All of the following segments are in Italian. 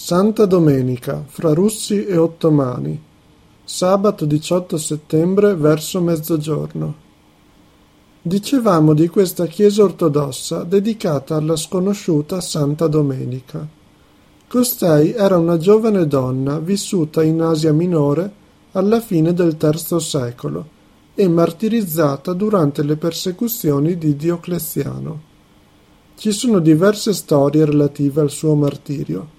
Santa Domenica, fra Russi e Ottomani. Sabato 18 settembre verso mezzogiorno. Dicevamo di questa chiesa ortodossa dedicata alla sconosciuta Santa Domenica. Costei era una giovane donna vissuta in Asia Minore alla fine del III secolo e martirizzata durante le persecuzioni di Diocleziano. Ci sono diverse storie relative al suo martirio.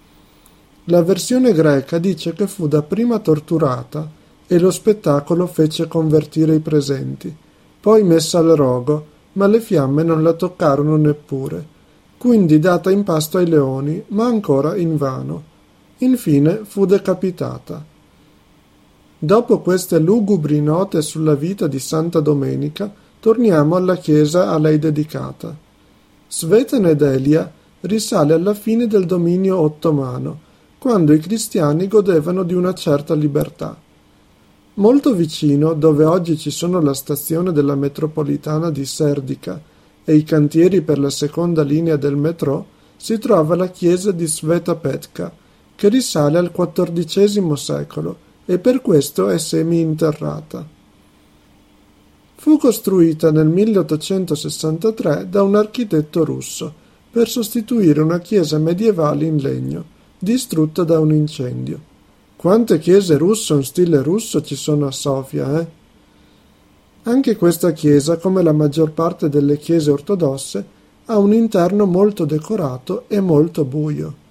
La versione greca dice che fu dapprima torturata e lo spettacolo fece convertire i presenti, poi messa al rogo, ma le fiamme non la toccarono neppure, quindi data in pasto ai leoni, ma ancora invano. Infine fu decapitata. Dopo queste lugubri note sulla vita di Santa Domenica, torniamo alla chiesa a lei dedicata. Sveta Nedelia risale alla fine del dominio ottomano, quando i cristiani godevano di una certa libertà. Molto vicino, dove oggi ci sono la stazione della metropolitana di Serdica e i cantieri per la seconda linea del metro, si trova la chiesa di Sveta Petka, che risale al XIV secolo e per questo è semi-interrata. Fu costruita nel 1863 da un architetto russo per sostituire una chiesa medievale in legno distrutta da un incendio. Quante chiese russe in stile russo ci sono a Sofia, eh? Anche questa chiesa, come la maggior parte delle chiese ortodosse, ha un interno molto decorato e molto buio.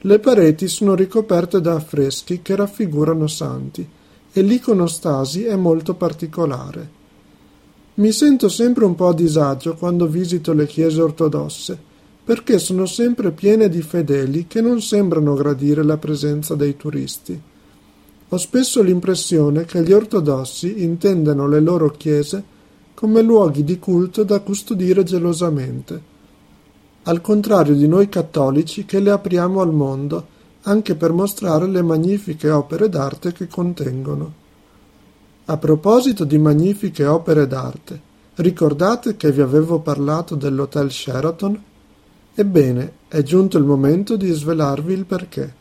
Le pareti sono ricoperte da affreschi che raffigurano santi e l'iconostasi è molto particolare. Mi sento sempre un po' a disagio quando visito le chiese ortodosse, perché sono sempre piene di fedeli che non sembrano gradire la presenza dei turisti. Ho spesso l'impressione che gli ortodossi intendano le loro chiese come luoghi di culto da custodire gelosamente, al contrario di noi cattolici che le apriamo al mondo anche per mostrare le magnifiche opere d'arte che contengono. A proposito di magnifiche opere d'arte, ricordate che vi avevo parlato dell'Hotel Sheraton? Ebbene, è giunto il momento di svelarvi il perché.